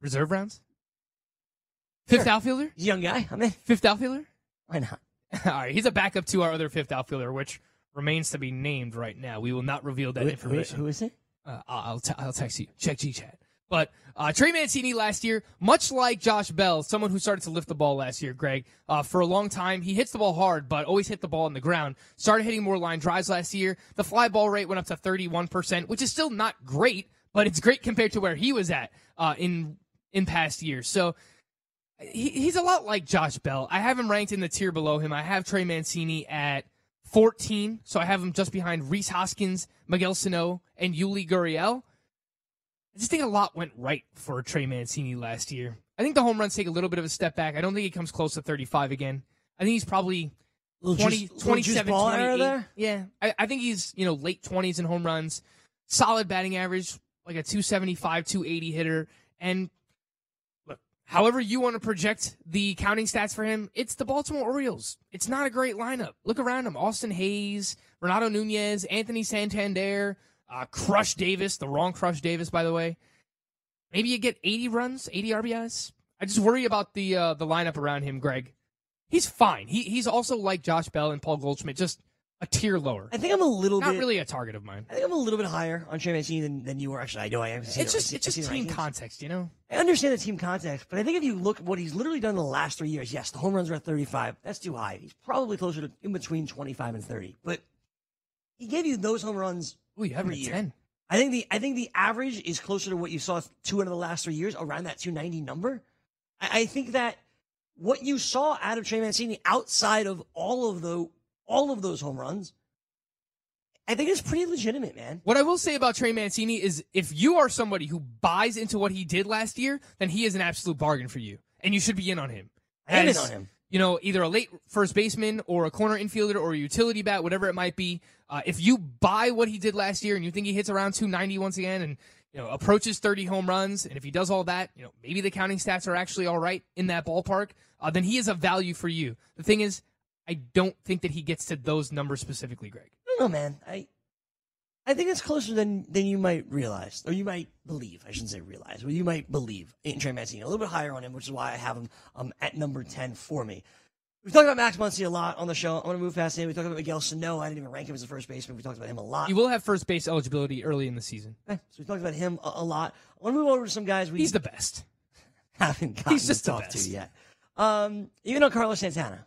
Reserve rounds. Fifth
Sure.
outfielder.
He's a young guy. I'm in.
Fifth outfielder.
Why not? (laughs)
All right, he's a backup to our other fifth outfielder, which remains to be named right now. We will not reveal that
Who-
information.
who is it?
Uh, I'll I'll, t- I'll text you. Check G chat. But uh, Trey Mancini last year, much like Josh Bell, someone who started to lift the ball last year, Greg, uh, for a long time, he hits the ball hard, but always hit the ball on the ground. Started hitting more line drives last year. The fly ball rate went up to 31%, which is still not great, but it's great compared to where he was at uh, in in past years. So he, he's a lot like Josh Bell. I have him ranked in the tier below him. I have Trey Mancini at 14, so I have him just behind Rhys Hoskins, Miguel Sano, and Yuli Gurriel. I just think a lot went right for Trey Mancini last year. I think the home runs take a little bit of a step back. I don't think he comes close to 35 again. I think he's probably
Little
20,
juice-
27,
juice ball era
28.
there?
Yeah. I, I think he's, you know, late 20s in home runs, solid batting average, like a 275, 280 hitter. And look, however you want to project the counting stats for him, it's the Baltimore Orioles. It's not a great lineup. Look around him. Austin Hays, Renato Nunez, Anthony Santander, uh, Crush Davis, the wrong Crush Davis, by the way. Maybe you get 80 runs, 80 RBIs. I just worry about the uh, the lineup around him, Greg. He's fine. He he's also like Josh Bell and Paul Goldschmidt, just a tier lower.
I think I'm a little
Not
bit.
really a target of mine.
I think I'm a little bit higher on Trey Mancini than, than you are. Actually, I know I haven't
It's just it's just team context, you know.
I understand the team context, but I think if you look at what he's literally done in the last three years, yes, the home runs are at 35. That's too high. He's probably closer to in between 25 and 30. But he gave you those home runs
Ooh, you have him
every year.
10.
I think the I think the average is closer to what you saw two out of the last three years, around that 290 number. I, I think that what you saw out of Trey Mancini outside of all of the all of those home runs, I think it's pretty legitimate, man.
What I will say about Trey Mancini is if you are somebody who buys into what he did last year, then he is an absolute bargain for you. And you should be in on him.
I am in on him.
You know, either a late first baseman or a corner infielder or a utility bat, whatever it might be. Uh, if you buy what he did last year and you think he hits around 290 once again and you know approaches 30 home runs, and if he does all that, you know maybe the counting stats are actually all right in that ballpark, uh, then he is a value for you. The thing is, I don't think that he gets to those numbers specifically, Greg.
Know, man. I I think it's closer than than you might realize, or you might believe. I shouldn't say realize, but you might believe in Trey Mancini. A little bit higher on him, which is why I have him um, at number ten for me. We've talked about Max Muncy a lot on the show. I'm going to move past him. We talked about Miguel Sano. I didn't even rank him as a first baseman. We talked about him a lot.
He will have first base eligibility early in the season.
Okay, so we talked about him a, a lot. I want to move over to some guys we
He's the best. (laughs)
haven't gotten
He's just
to talk to yet. Um, even on Carlos Santana,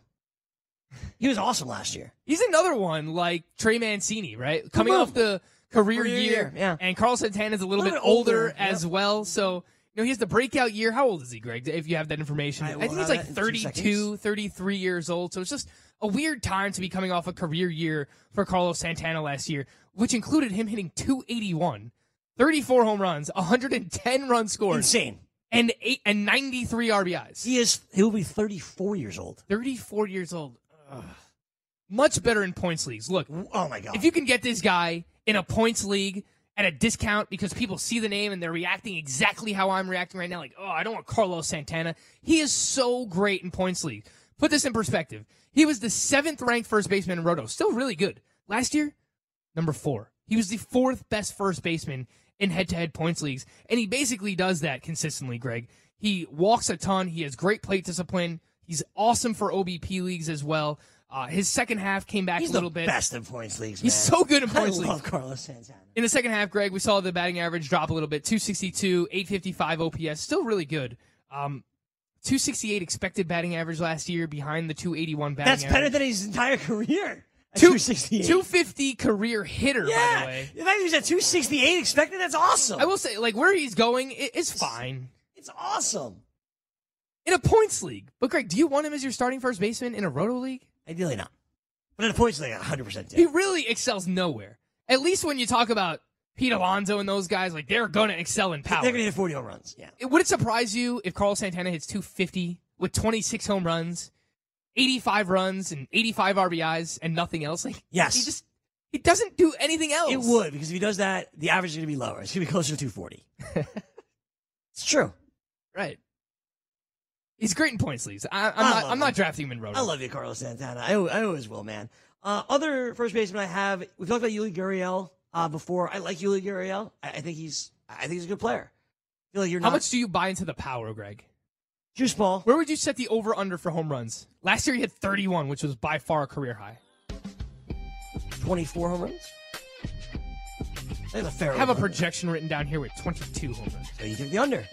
he was awesome last year.
He's another one like Trey Mancini, right? Coming off the career,
Career
year,
year, yeah.
and Carlos Santana's a little,
Little
bit
older,
older, as
yep.
well. So, you know, he has the breakout year. How old is he, Greg? If you have that information,
I
I, think he's like
that
32, 33 years old. So it's just a weird time to be coming off a career year for Carlos Santana last year, which included him hitting 281, 34 home runs, 110 runs scored,
Insane.
and eight and 93 RBIs.
He is. He will be 34 years old.
34 years old. Much better in points leagues. Look,
Oh my god.
if you can get this guy in a points league at a discount because people see the name and they're reacting exactly how I'm reacting right now, like, oh, I don't want Carlos Santana. He is so great in points league. Put this in perspective. He was the seventh ranked first baseman in Roto. Still really good. Last year, number four. He was the fourth best first baseman in head to head points leagues. And he basically does that consistently, Greg. He walks a ton. He has great plate discipline. He's awesome for OBP leagues as well. Uh, his second half came back
He's
a little
the
bit.
best in points leagues.
He's
man.
so good in points
I
leagues.
love Carlos Santana.
In the second half, Greg, we saw the batting average drop a little bit 262, 855 OPS. Still really good. Um, 268 expected batting average last year behind the 281 batting average.
That's
average.
better than his entire career.
Two-
268.
250 career hitter, by
yeah.
the way.
The fact he was at 268 expected, that's awesome.
I will say, like, where he's going i- is fine.
It's awesome.
In a points league. But, Greg, do you want him as your starting first baseman in a roto league?
Ideally not. But in a points league, 100%
He really excels nowhere. At least when you talk about Pete Alonso and those guys, like, they're going to excel in power.
They're going to hit 40 home runs. Yeah.
It- Would it surprise you if Carlos Santana hits 250 with 26 home runs, 85 runs, and 85 RBIs and nothing else? Like,
Yes.
He just He doesn't do anything else.
It would because if he does that, the average is going to be lower. It's going to be closer to 240. (laughs) it's true.
Right. He's great in points leagues. I, I'm
I
not. I'm
him.
not drafting him in roto.
I love you, Carlos Santana. I, I always will, man. Uh, other first baseman I have, we talked about Yuli Gurriel uh, before. I like Yuli Gurriel. I, I think he's, I think he's a good player. I feel like you're
How
not.
much do you buy into the power, Greg?
Juice ball.
Where would you set the over under for home runs? Last year he had 31, which was by far a career high.
24 home runs? That's a fair
I have a projection written down here with 22 home runs.
So you take the under.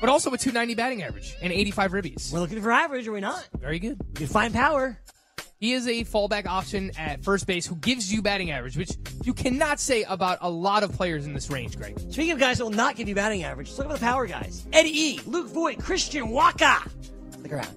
But also a 290 batting average and 85 ribbies.
We're looking for average, are we not?
Very good.
You can find power.
He is a fallback option at first base who gives you batting average, which you cannot say about a lot of players in this range, Greg.
Speaking of guys that will not give you batting average, let's look at the power guys. Eddie E, Luke Voit, Christian Walker. Look around.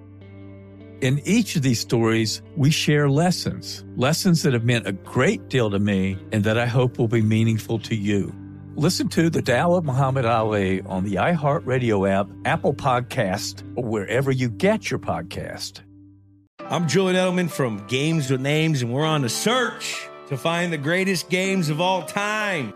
In each of these stories, we share lessons, lessons that have meant a great deal to me and that I hope will be meaningful to you. Listen to The Tao of Muhammad Ali on the iHeartRadio app, Apple Podcast, or wherever you get your podcast.
I'm Julian Edelman from Games with Names, and we're on a search to find the greatest games of all time.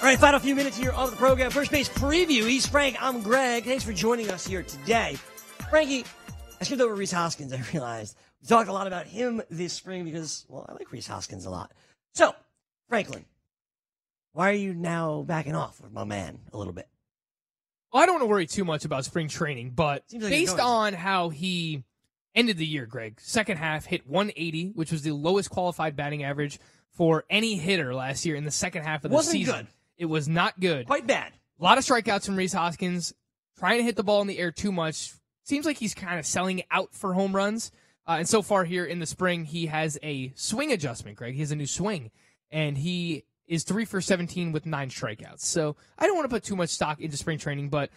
All right, final few minutes here on the program. First base preview. He's Frank. I'm Greg. Thanks for joining us here today. Frankie, I skipped over Rhys Hoskins. (laughs) I realized we talked a lot about him this spring because, well, I like Rhys Hoskins a lot. So, Franklin, why are you now backing off with my man a little bit?
Well, I don't want to worry too much about spring training, but
like
based on how he ended the year, Greg, second half hit 180, which was the lowest qualified batting average for any hitter last year in the second half of the
Wasn't
season.
good.
It was not good.
Quite bad.
A lot of strikeouts from Rhys Hoskins, trying to hit the ball in the air too much. Seems like he's kind of selling out for home runs. Uh, and so far here in the spring, he has a swing adjustment, Greg. He has a new swing, and he is three for 17 with nine strikeouts. So I don't want to put too much stock into spring training, but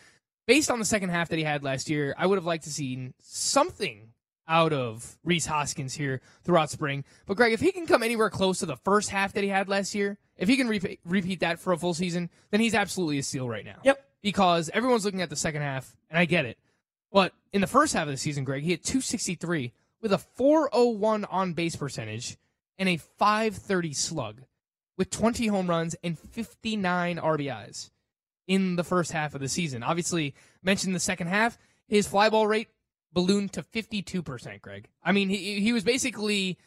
based on the second half that he had last year, I would have liked to see something out of Rhys Hoskins here throughout spring. But Greg, if he can come anywhere close to the first half that he had last year, if he can repeat, repeat that for a full season, then he's absolutely a steal right now.
Yep.
Because everyone's looking at the second half, and I get it. But in the first half of the season, Greg, he had 263 with a 401 on base percentage and a 530 slug with 20 home runs and 59 RBIs in the first half of the season. Obviously, mentioned the second half, his fly ball rate ballooned to 52%, Greg. I mean, he, he was basically,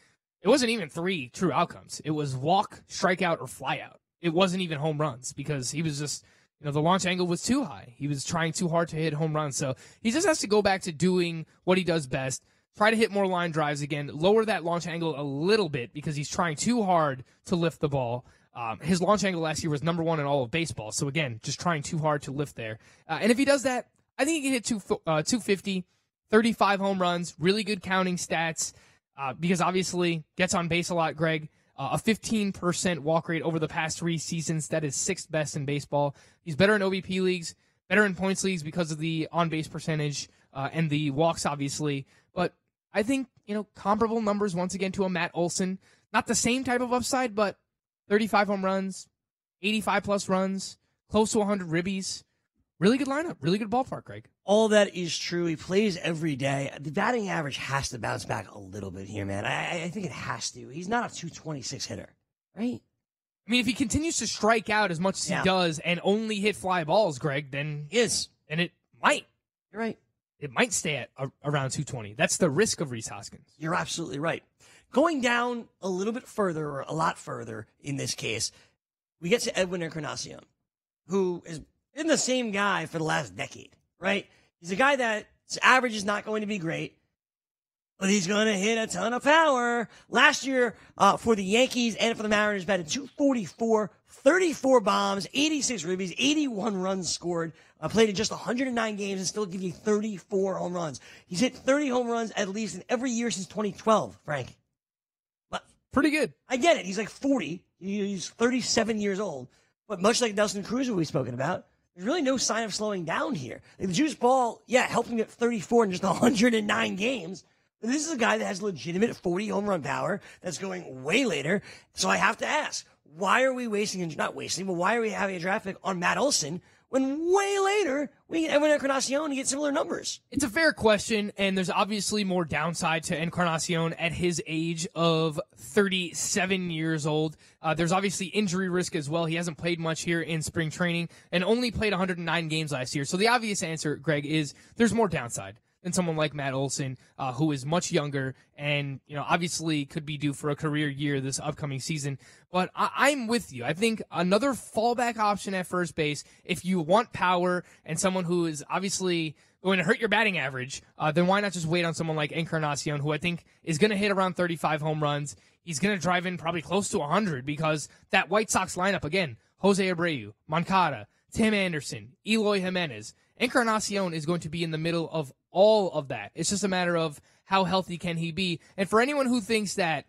it wasn't even three true outcomes. It was walk, strikeout, or flyout. It wasn't even home runs because he was just, you know, the launch angle was too high. He was trying too hard to hit home runs. So he just has to go back to doing what he does best. Try to hit more line drives again, lower that launch angle a little bit because he's trying too hard to lift the ball. Um, his launch angle last year was number one in all of baseball. So again, just trying too hard to lift there. Uh, and if he does that, I think he can hit two, uh, 250, 35 home runs, really good counting stats, uh, because obviously gets on base a lot, Greg. Uh, a 15% walk rate over the past three seasons. That is sixth best in baseball. He's better in OBP leagues, better in points leagues because of the on base percentage uh, and the walks, obviously. But I think, you know, comparable numbers once again to a Matt Olson. Not the same type of upside, but 35 home runs, 85 plus runs, close to 100 ribbies. Really good lineup, really good ballpark, Greg.
All that is true. He plays every day. The batting average has to bounce back a little bit here, man. I, I think it has to. He's not a 226 hitter, right?
I mean, if he continues to strike out as much as
Yeah.
he does and only hit fly balls, Greg, then
is
and it might.
You're right.
It might stay at a, around 220. That's the risk of Rhys Hoskins.
You're absolutely right. Going down a little bit further, or a lot further in this case, we get to Edwin Encarnacion, who has been the same guy for the last decade, right? He's a guy that his average is not going to be great, but he's going to hit a ton of power. Last year uh, for the Yankees and for the Mariners, batted 244, 34 bombs, 86 ribbies, 81 runs scored. Uh, played in just 109 games and still give you 34 home runs. He's hit 30 home runs at least in every year since 2012, Frank.
But Pretty good.
I get it. He's like 40. He's 37 years old. But much like Nelson Cruz, we've spoken about, there's really no sign of slowing down here. The juice ball, yeah, helping at 34 in just (laughs) 109 games. This is a guy that has legitimate 40 home run power that's going way later. So I have to ask, why are we wasting, and not wasting, but why are we having a draft pick on Matt Olson when way later we get Edwin Encarnacion and get similar numbers?
It's a fair question, and there's obviously more downside to Encarnacion at his age of 37 years old. Uh, there's obviously injury risk as well. He hasn't played much here in spring training and only played 109 games last year. So the obvious answer, Greg, is there's more downside than someone like Matt Olson, uh, who is much younger and you know obviously could be due for a career year this upcoming season. But I- I'm with you. I think another fallback option at first base, if you want power and someone who is obviously going to hurt your batting average, uh, then why not just wait on someone like Encarnacion, who I think is going to hit around 35 home runs. He's going to drive in probably close to 100 because that White Sox lineup again: Jose Abreu, Moncada, Tim Anderson, Eloy Jimenez. Encarnacion is going to be in the middle of all of that. It's just a matter of how healthy can he be. And for anyone who thinks that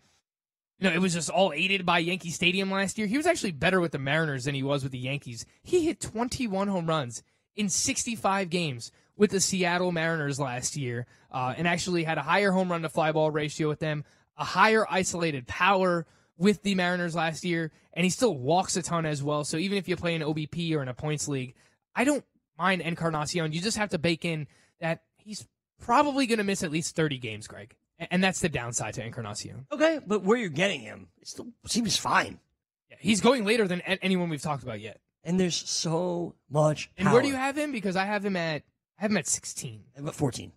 you know, it was just all aided by Yankee Stadium last year. He was actually better with the Mariners than he was with the Yankees. He hit 21 home runs in 65 games with the Seattle Mariners last year, uh, and actually had a higher home run to fly ball ratio with them, a higher isolated power with the Mariners last year, and he still walks a ton as well. So even if you play in OBP or in a points league, I don't mind Encarnacion. You just have to bake in that he's probably going to miss at least 30 games, Greg. And that's the downside to Encarnacion.
Okay, but where you're getting him, it still seems fine.
Yeah, he's going later than anyone we've talked about yet.
And there's so much
And where do you have him? Because I have him at I have him at 16.
About 14.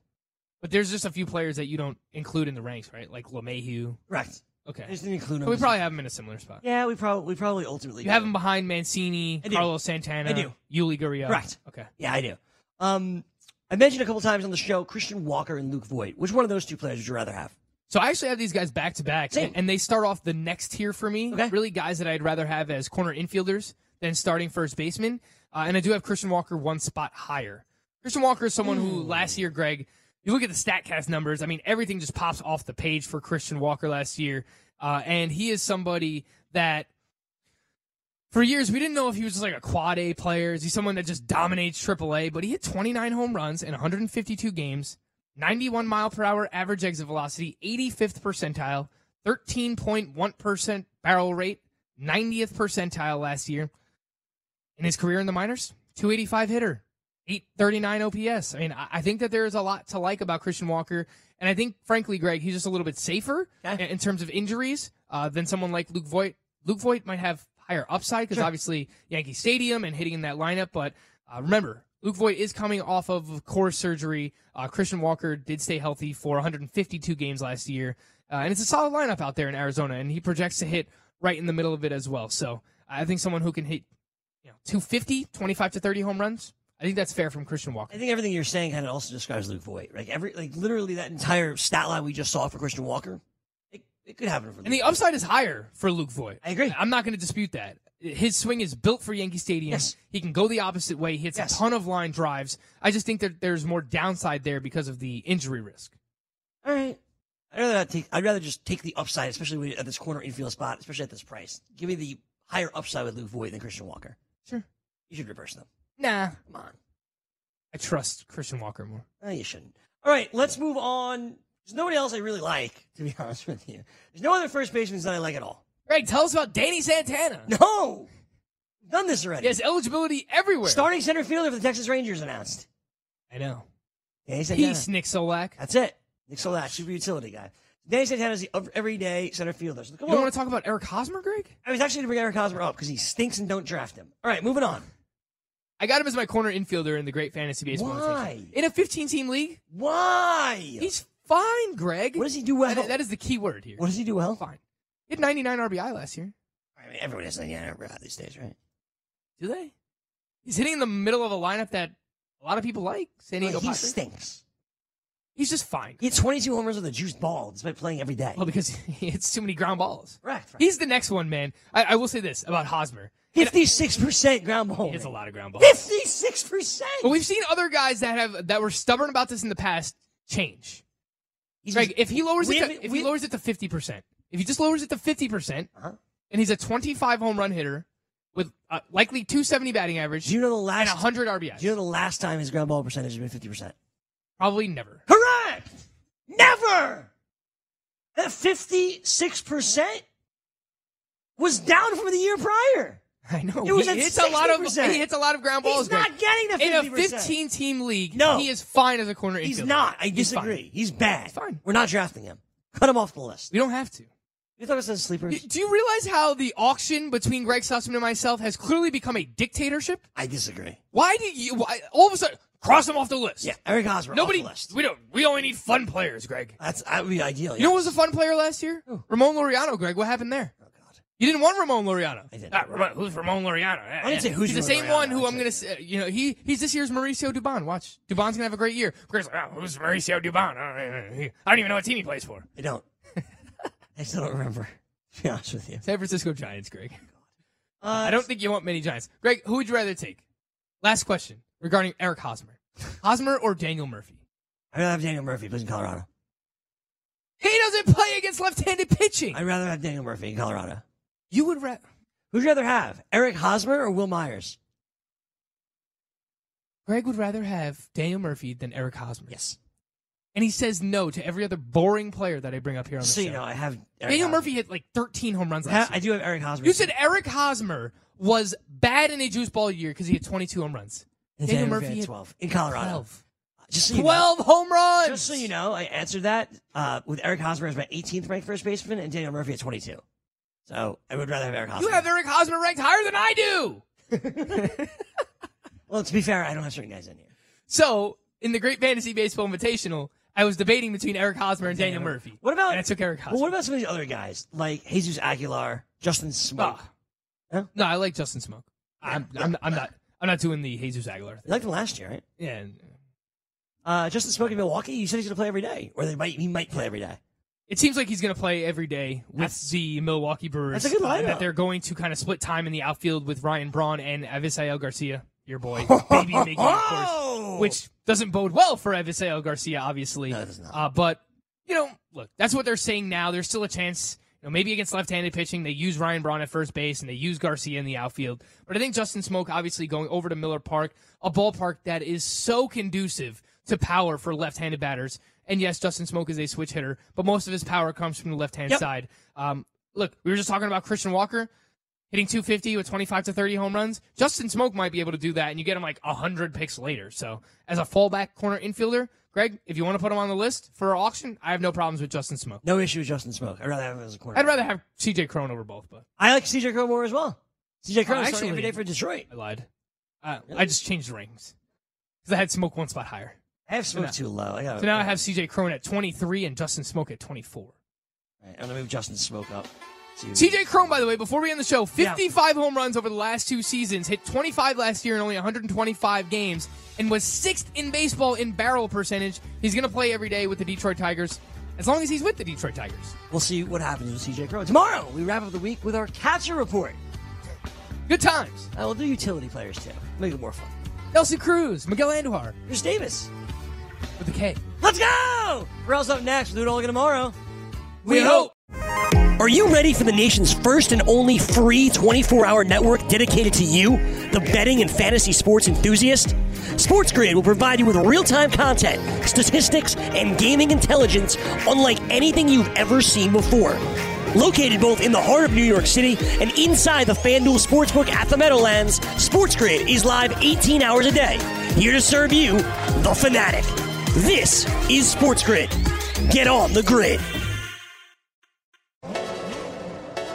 But there's just a few players that you don't include in the ranks, right? Like LeMahieu.
Right.
Okay.
I just didn't include him.
we probably have him in a similar spot.
Yeah, we probably we probably ultimately
You have him behind Mancini,
do.
Carlos Santana,
I do.
Yuli Gurriel.
Correct.
Okay.
Yeah, I do. Um, I mentioned a couple times on the show Christian Walker and Luke Voit. Which one of those two players would you rather have?
So I actually have these guys back to back,
Same.
and they start off the next tier for me. Really, guys that I'd rather have as corner infielders than starting first baseman. Uh, and I do have Christian Walker one spot higher. Christian Walker is someone who last year, Greg, you look at the Statcast numbers. I mean, everything just pops off the page for Christian Walker last year, uh, and he is somebody that. For years, we didn't know if he was just like a quad A player. Is he someone that just dominates AAA? But he hit 29 home runs in 152 games, 91 mile per hour average exit velocity, 85th percentile, 13.1% barrel rate, 90th percentile last year. In his career in the minors, 285 hitter, 839 OPS. I mean, I think that there is a lot to like about Christian Walker. And I think, frankly, Greg, he's just a little bit safer in, in terms of injuries uh, than someone like Luke Voit. Luke Voit might have higher upside because
Sure.
obviously Yankee Stadium and hitting in that lineup. But uh, remember, Luke Voit is coming off of core surgery. Uh, Christian Walker did stay healthy for 152 games last year. Uh, and it's a solid lineup out there in Arizona. And he projects to hit right in the middle of it as well. So I think someone who can hit you know, 250, 25 to 30 home runs, I think that's fair from Christian Walker.
I think everything you're saying kind of also describes Luke Voit. Like every, like literally that entire stat line we just saw for Christian Walker, it, could happen for.
And the upside is higher for Luke Voit.
I agree.
I'm not going to dispute that. His swing is built for Yankee Stadium.
Yes.
He can go the opposite way. He hits
Yes.
a ton of line drives. I just think that there's more downside there because of the injury risk.
All right. I'd rather not take. I'd rather just take the upside, especially at this corner infield spot, especially at this price. Give me the higher upside with Luke Voit than Christian Walker.
Sure.
You should reverse them.
Nah.
Come on.
I trust Christian Walker more.
No, you shouldn't. All right, let's move on. There's nobody else I really like, (laughs) to be honest with you. There's no other first baseman that I like at all.
Greg, tell us about Danny Santana. (laughs)
No, We've done this already.
He has eligibility everywhere.
Starting center fielder for the Texas Rangers announced.
I know.
Danny Santana.
Peace, Nick Solak.
That's it. Nick Solak, super utility guy. Danny Santana is the everyday center fielder. So,
You don't want to talk about Eric Hosmer, Greg?
I was actually going to bring Eric Hosmer up because he stinks and don't draft him. All right, moving on.
I got him as my corner infielder in the Great Fantasy Baseball.
Why?
In a 15 team league?
Why?
He's fine, Greg.
What does he do well?
That- that is the key word here.
What does he do well?
Fine. He had 99 RBI last year.
I mean, everyone has 99 RBI these days, right?
Do they? He's hitting in the middle of a lineup that a lot of people like. San Diego
Well, he
Padres.
stinks.
He's just fine.
He had 22 homers with a juiced ball despite playing every day.
Well, because (laughs) he hits too many ground balls.
Right.
He's the next one, man. I, I will say this about Hosmer.
56% ground ball.
He hits a lot of ground balls.
56%.
But we've seen other guys that have that were stubborn about this in the past change. Greg, if he lowers
we
it, to, if he lowers it to fifty percent, if he just lowers it to fifty percent,
Uh-huh.
and he's a twenty-five home run hitter with uh, likely two seventy batting average,
Do you know the last
and hundred RBIs,
Do you know the last time his ground ball percentage has been 50%?
probably never.
Correct. Never. That 56% was down from the year prior. (laughs)
I know.
It was
he hits a lot of he hits a lot of ground balls.
He's not getting the 50
in a fifteen-team league.
No.
he is fine as a corner
He's
infielder.
not. I
He's
disagree. He's bad.
fine.
We're not drafting him. Cut him off the list.
We don't have to.
You thought it was a sleepers?
Do you realize how the auction between Greg Sussman and myself has clearly become a dictatorship?
I disagree.
Why do you? Why, all of a sudden, cross him off the list.
Yeah, Eric Hosmer.
Nobody.
Off the list.
We don't. We only need fun players, Greg.
That's that would be ideal.
You know who was a fun player last year? Ramon Laureano, Greg. What happened there? God. You didn't want Ramon Laureano. I
did.
Ah, Ramon, who's Ramon Laureano?
I didn't say who's
He's the same
Ramon
one who
I
I'm gonna say. You know, he he's this year's Mauricio Dubon. Watch, Dubon's gonna have a great year. Greg's like, oh, who's Mauricio Dubon? I don't even know what team he plays for.
I don't. (laughs) I still don't remember. To be honest with you.
San Francisco Giants, Greg. (laughs)
Uh,
I don't think you want many Giants. Greg, who would you rather take? Last question regarding Eric Hosmer. (laughs) Hosmer or Daniel Murphy?
I'd rather have Daniel Murphy plays in Colorado.
He doesn't play against left-handed pitching.
I'd rather have Daniel Murphy in Colorado.
You would rather.
Who'd you rather have? Eric Hosmer or Wil Myers?
Greg would rather have Daniel Murphy than Eric Hosmer.
Yes.
And he says no to every other boring player that I bring up here on the
So
show.
you know, I have Eric
Daniel
Hosmer.
Murphy hit like 13 home runs last year.
I do have Eric Hosmer.
You said Eric Hosmer was bad in a juice ball year because he had 22 home runs.
And
Daniel Murphy
had
hit
12 in Colorado.
12.
Just so
12
know,
home runs.
Just so you know, I answered that uh, with Eric Hosmer as my 18th ranked first baseman and Daniel Murphy at 22. So I would rather have Eric Hosmer.
You have Eric Hosmer ranked higher than I do. (laughs)
well, to be fair, I don't have certain guys in here.
So, in the Great Fantasy Baseball Invitational, I was debating between Eric Hosmer and Daniel Murphy.
What about?
And I took Eric Hosmer.
Well, what about some of these other guys like Jesus Aguilar, Justin Smoak?
Ah. No, I like Justin Smoak. I'm, I'm, I'm not. I'm not doing the Jesus Aguilar thing.
You liked him last year, right?
Yeah.
Uh, Justin Smoak in Milwaukee. You said he's going to play every day, or they might he might play every day.
It seems like he's going to play every day with
That's-
the Milwaukee Brewers.
that's a good
and
lineup.
that they're going to kind of split time in the outfield with Ryan Braun and Avisail Garcia, your boy, (laughs) baby Miggy, of course, which doesn't bode well for Avisail Garcia, obviously. No, it does not. Uh, but you know, look, that's what they're saying now. There's still a chance. You know, maybe against left-handed pitching, they use Ryan Braun at first base and they use Garcia in the outfield. But I think Justin Smoak, obviously going over to Miller Park, a ballpark that is so conducive to power for left-handed batters. And yes, Justin Smoak is a switch hitter, but most of his power comes from the left-hand
Yep.
side. Um, look, we were just talking about Christian Walker hitting 250 with 25 to 30 home runs. Justin Smoak might be able to do that, and you get him like 100 picks later. So, as a fallback corner infielder, Greg, if you want to put him on the list for auction, I have no problems with Justin Smoak.
No issue with Justin Smoak. I'd rather have him as a corner.
I'd rather have CJ Cron over both, but
I like CJ Cron more as well. CJ
Oh,
is starting
actually-
every day for Detroit.
I lied. Uh, I just changed the rings because I had Smoak one spot higher.
I have Smoak
now-
too low. I got
So now I have CJ Cron at 23 and Justin Smoak at 24.
I'm gonna move Justin Smoak up. to-
CJ Cron, by the way, before we end the show, 55 home runs over the last two seasons, hit 25 last year in only 125 games, and was sixth in baseball in barrel percentage. He's going to play every day with the Detroit Tigers, as long as he's with the Detroit Tigers.
We'll see what happens with CJ Cron tomorrow. We wrap up the week with our catcher report.
Good times.
I will do utility players too. Make it more fun.
Elsie Cruz, Miguel Andujar,
Chris Davis.
With a K.
Let's go! Rail's up next. We'll do it all again tomorrow.
We hope.
Are you ready for the nation's first and only free 24 hour network dedicated to you, the betting and fantasy sports enthusiast? SportsGrid will provide you with real time content, statistics, and gaming intelligence unlike anything you've ever seen before. Located both in the heart of New York City and inside the FanDuel Sportsbook at the Meadowlands, SportsGrid is live 18 hours a day, here to serve you, the fanatic. This is SportsGrid. Get on the grid.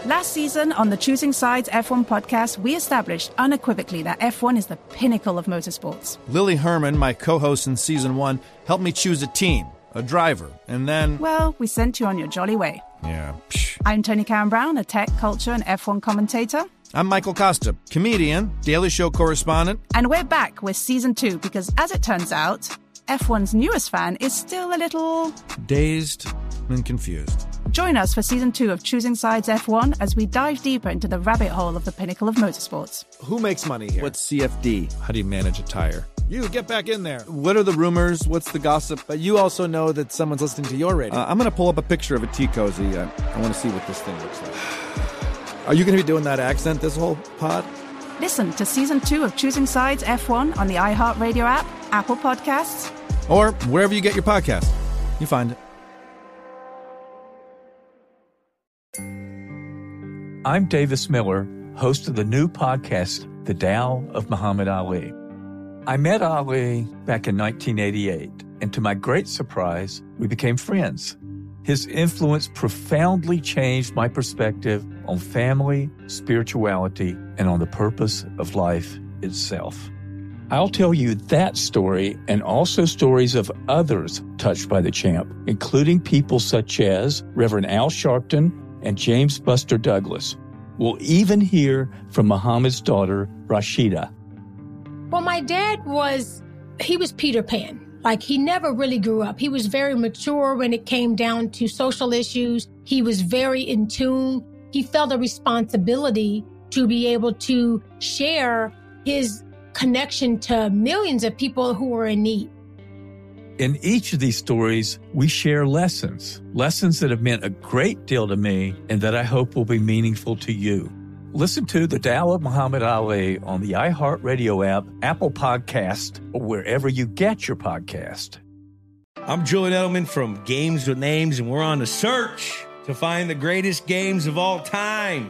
Last season on the Choosing Sides F1 podcast, we established unequivocally that F1 is the pinnacle of motorsports.
Lily Herman, my co host in season one, helped me choose a team, a driver, and then.
Well, we sent you on your jolly way.
Yeah. psh.
I'm Tony Karen Brown, a tech, culture, and F1 commentator.
I'm Michael Kosta, comedian, Daily Show correspondent.
And we're back with season two because, as it turns out, F1's newest fan is still a little.
Dazed and confused.
Join us for season two of Choosing Sides F1 as we dive deeper into the rabbit hole of the pinnacle of motorsports.
Who makes money here?
What's CFD? How do you manage a tire?
You get back in there.
What are the rumors? What's the gossip?
But you also know that someone's listening to your radio.
Uh, I'm going to pull up a picture of a tea cozy. I, I want to see what this thing looks like. (sighs)
Are you going to be doing that accent this whole pod?
Listen to season two of Choosing Sides F1 on the iHeartRadio app, Apple Podcasts,
Or wherever you get your podcast. You find it.
I'm Davis Miller, host of the new podcast, The Tao of Muhammad Ali. I met Ali back in 1988, and to my great surprise, we became friends. His influence profoundly changed my perspective on family, spirituality, and on the purpose of life itself. I'll tell you that story and also stories of others touched by the champ, including people such as Reverend Al Sharpton and James Buster Douglas. We'll even hear from Muhammad's daughter, Rasheda.
Well, my dad was, he was Peter Pan. Like he never really grew up. He was very mature when it came down to social issues. He was very in tune. He felt a responsibility to be able to share his connection to millions of people who were in need.
In each of these stories, we share lessons, lessons that have meant a great deal to me and that I hope will be meaningful to you. Listen to The Tao of Muhammad Ali on the iHeartRadio app, Apple Podcast, or wherever you get your podcast.
I'm Julian Edelman from Games with Names, and we're on the search to find the greatest games of all time.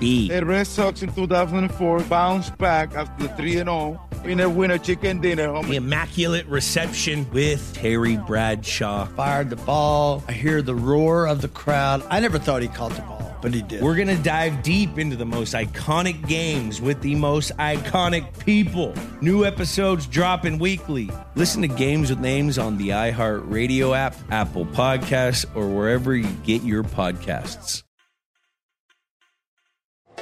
Papi.
The Red Sox in 2004 bounced back after the 3 and 0. Winner, winner, chicken dinner.
The Immaculate Reception with Terry Bradshaw.
Fired the ball. I hear the roar of the crowd. I never thought he caught the ball, but he did.
We're going to dive deep into the most iconic games with the most iconic people. New episodes dropping weekly. Listen to Games with Names on the iHeartRadio app, Apple Podcasts, or wherever you get your podcasts.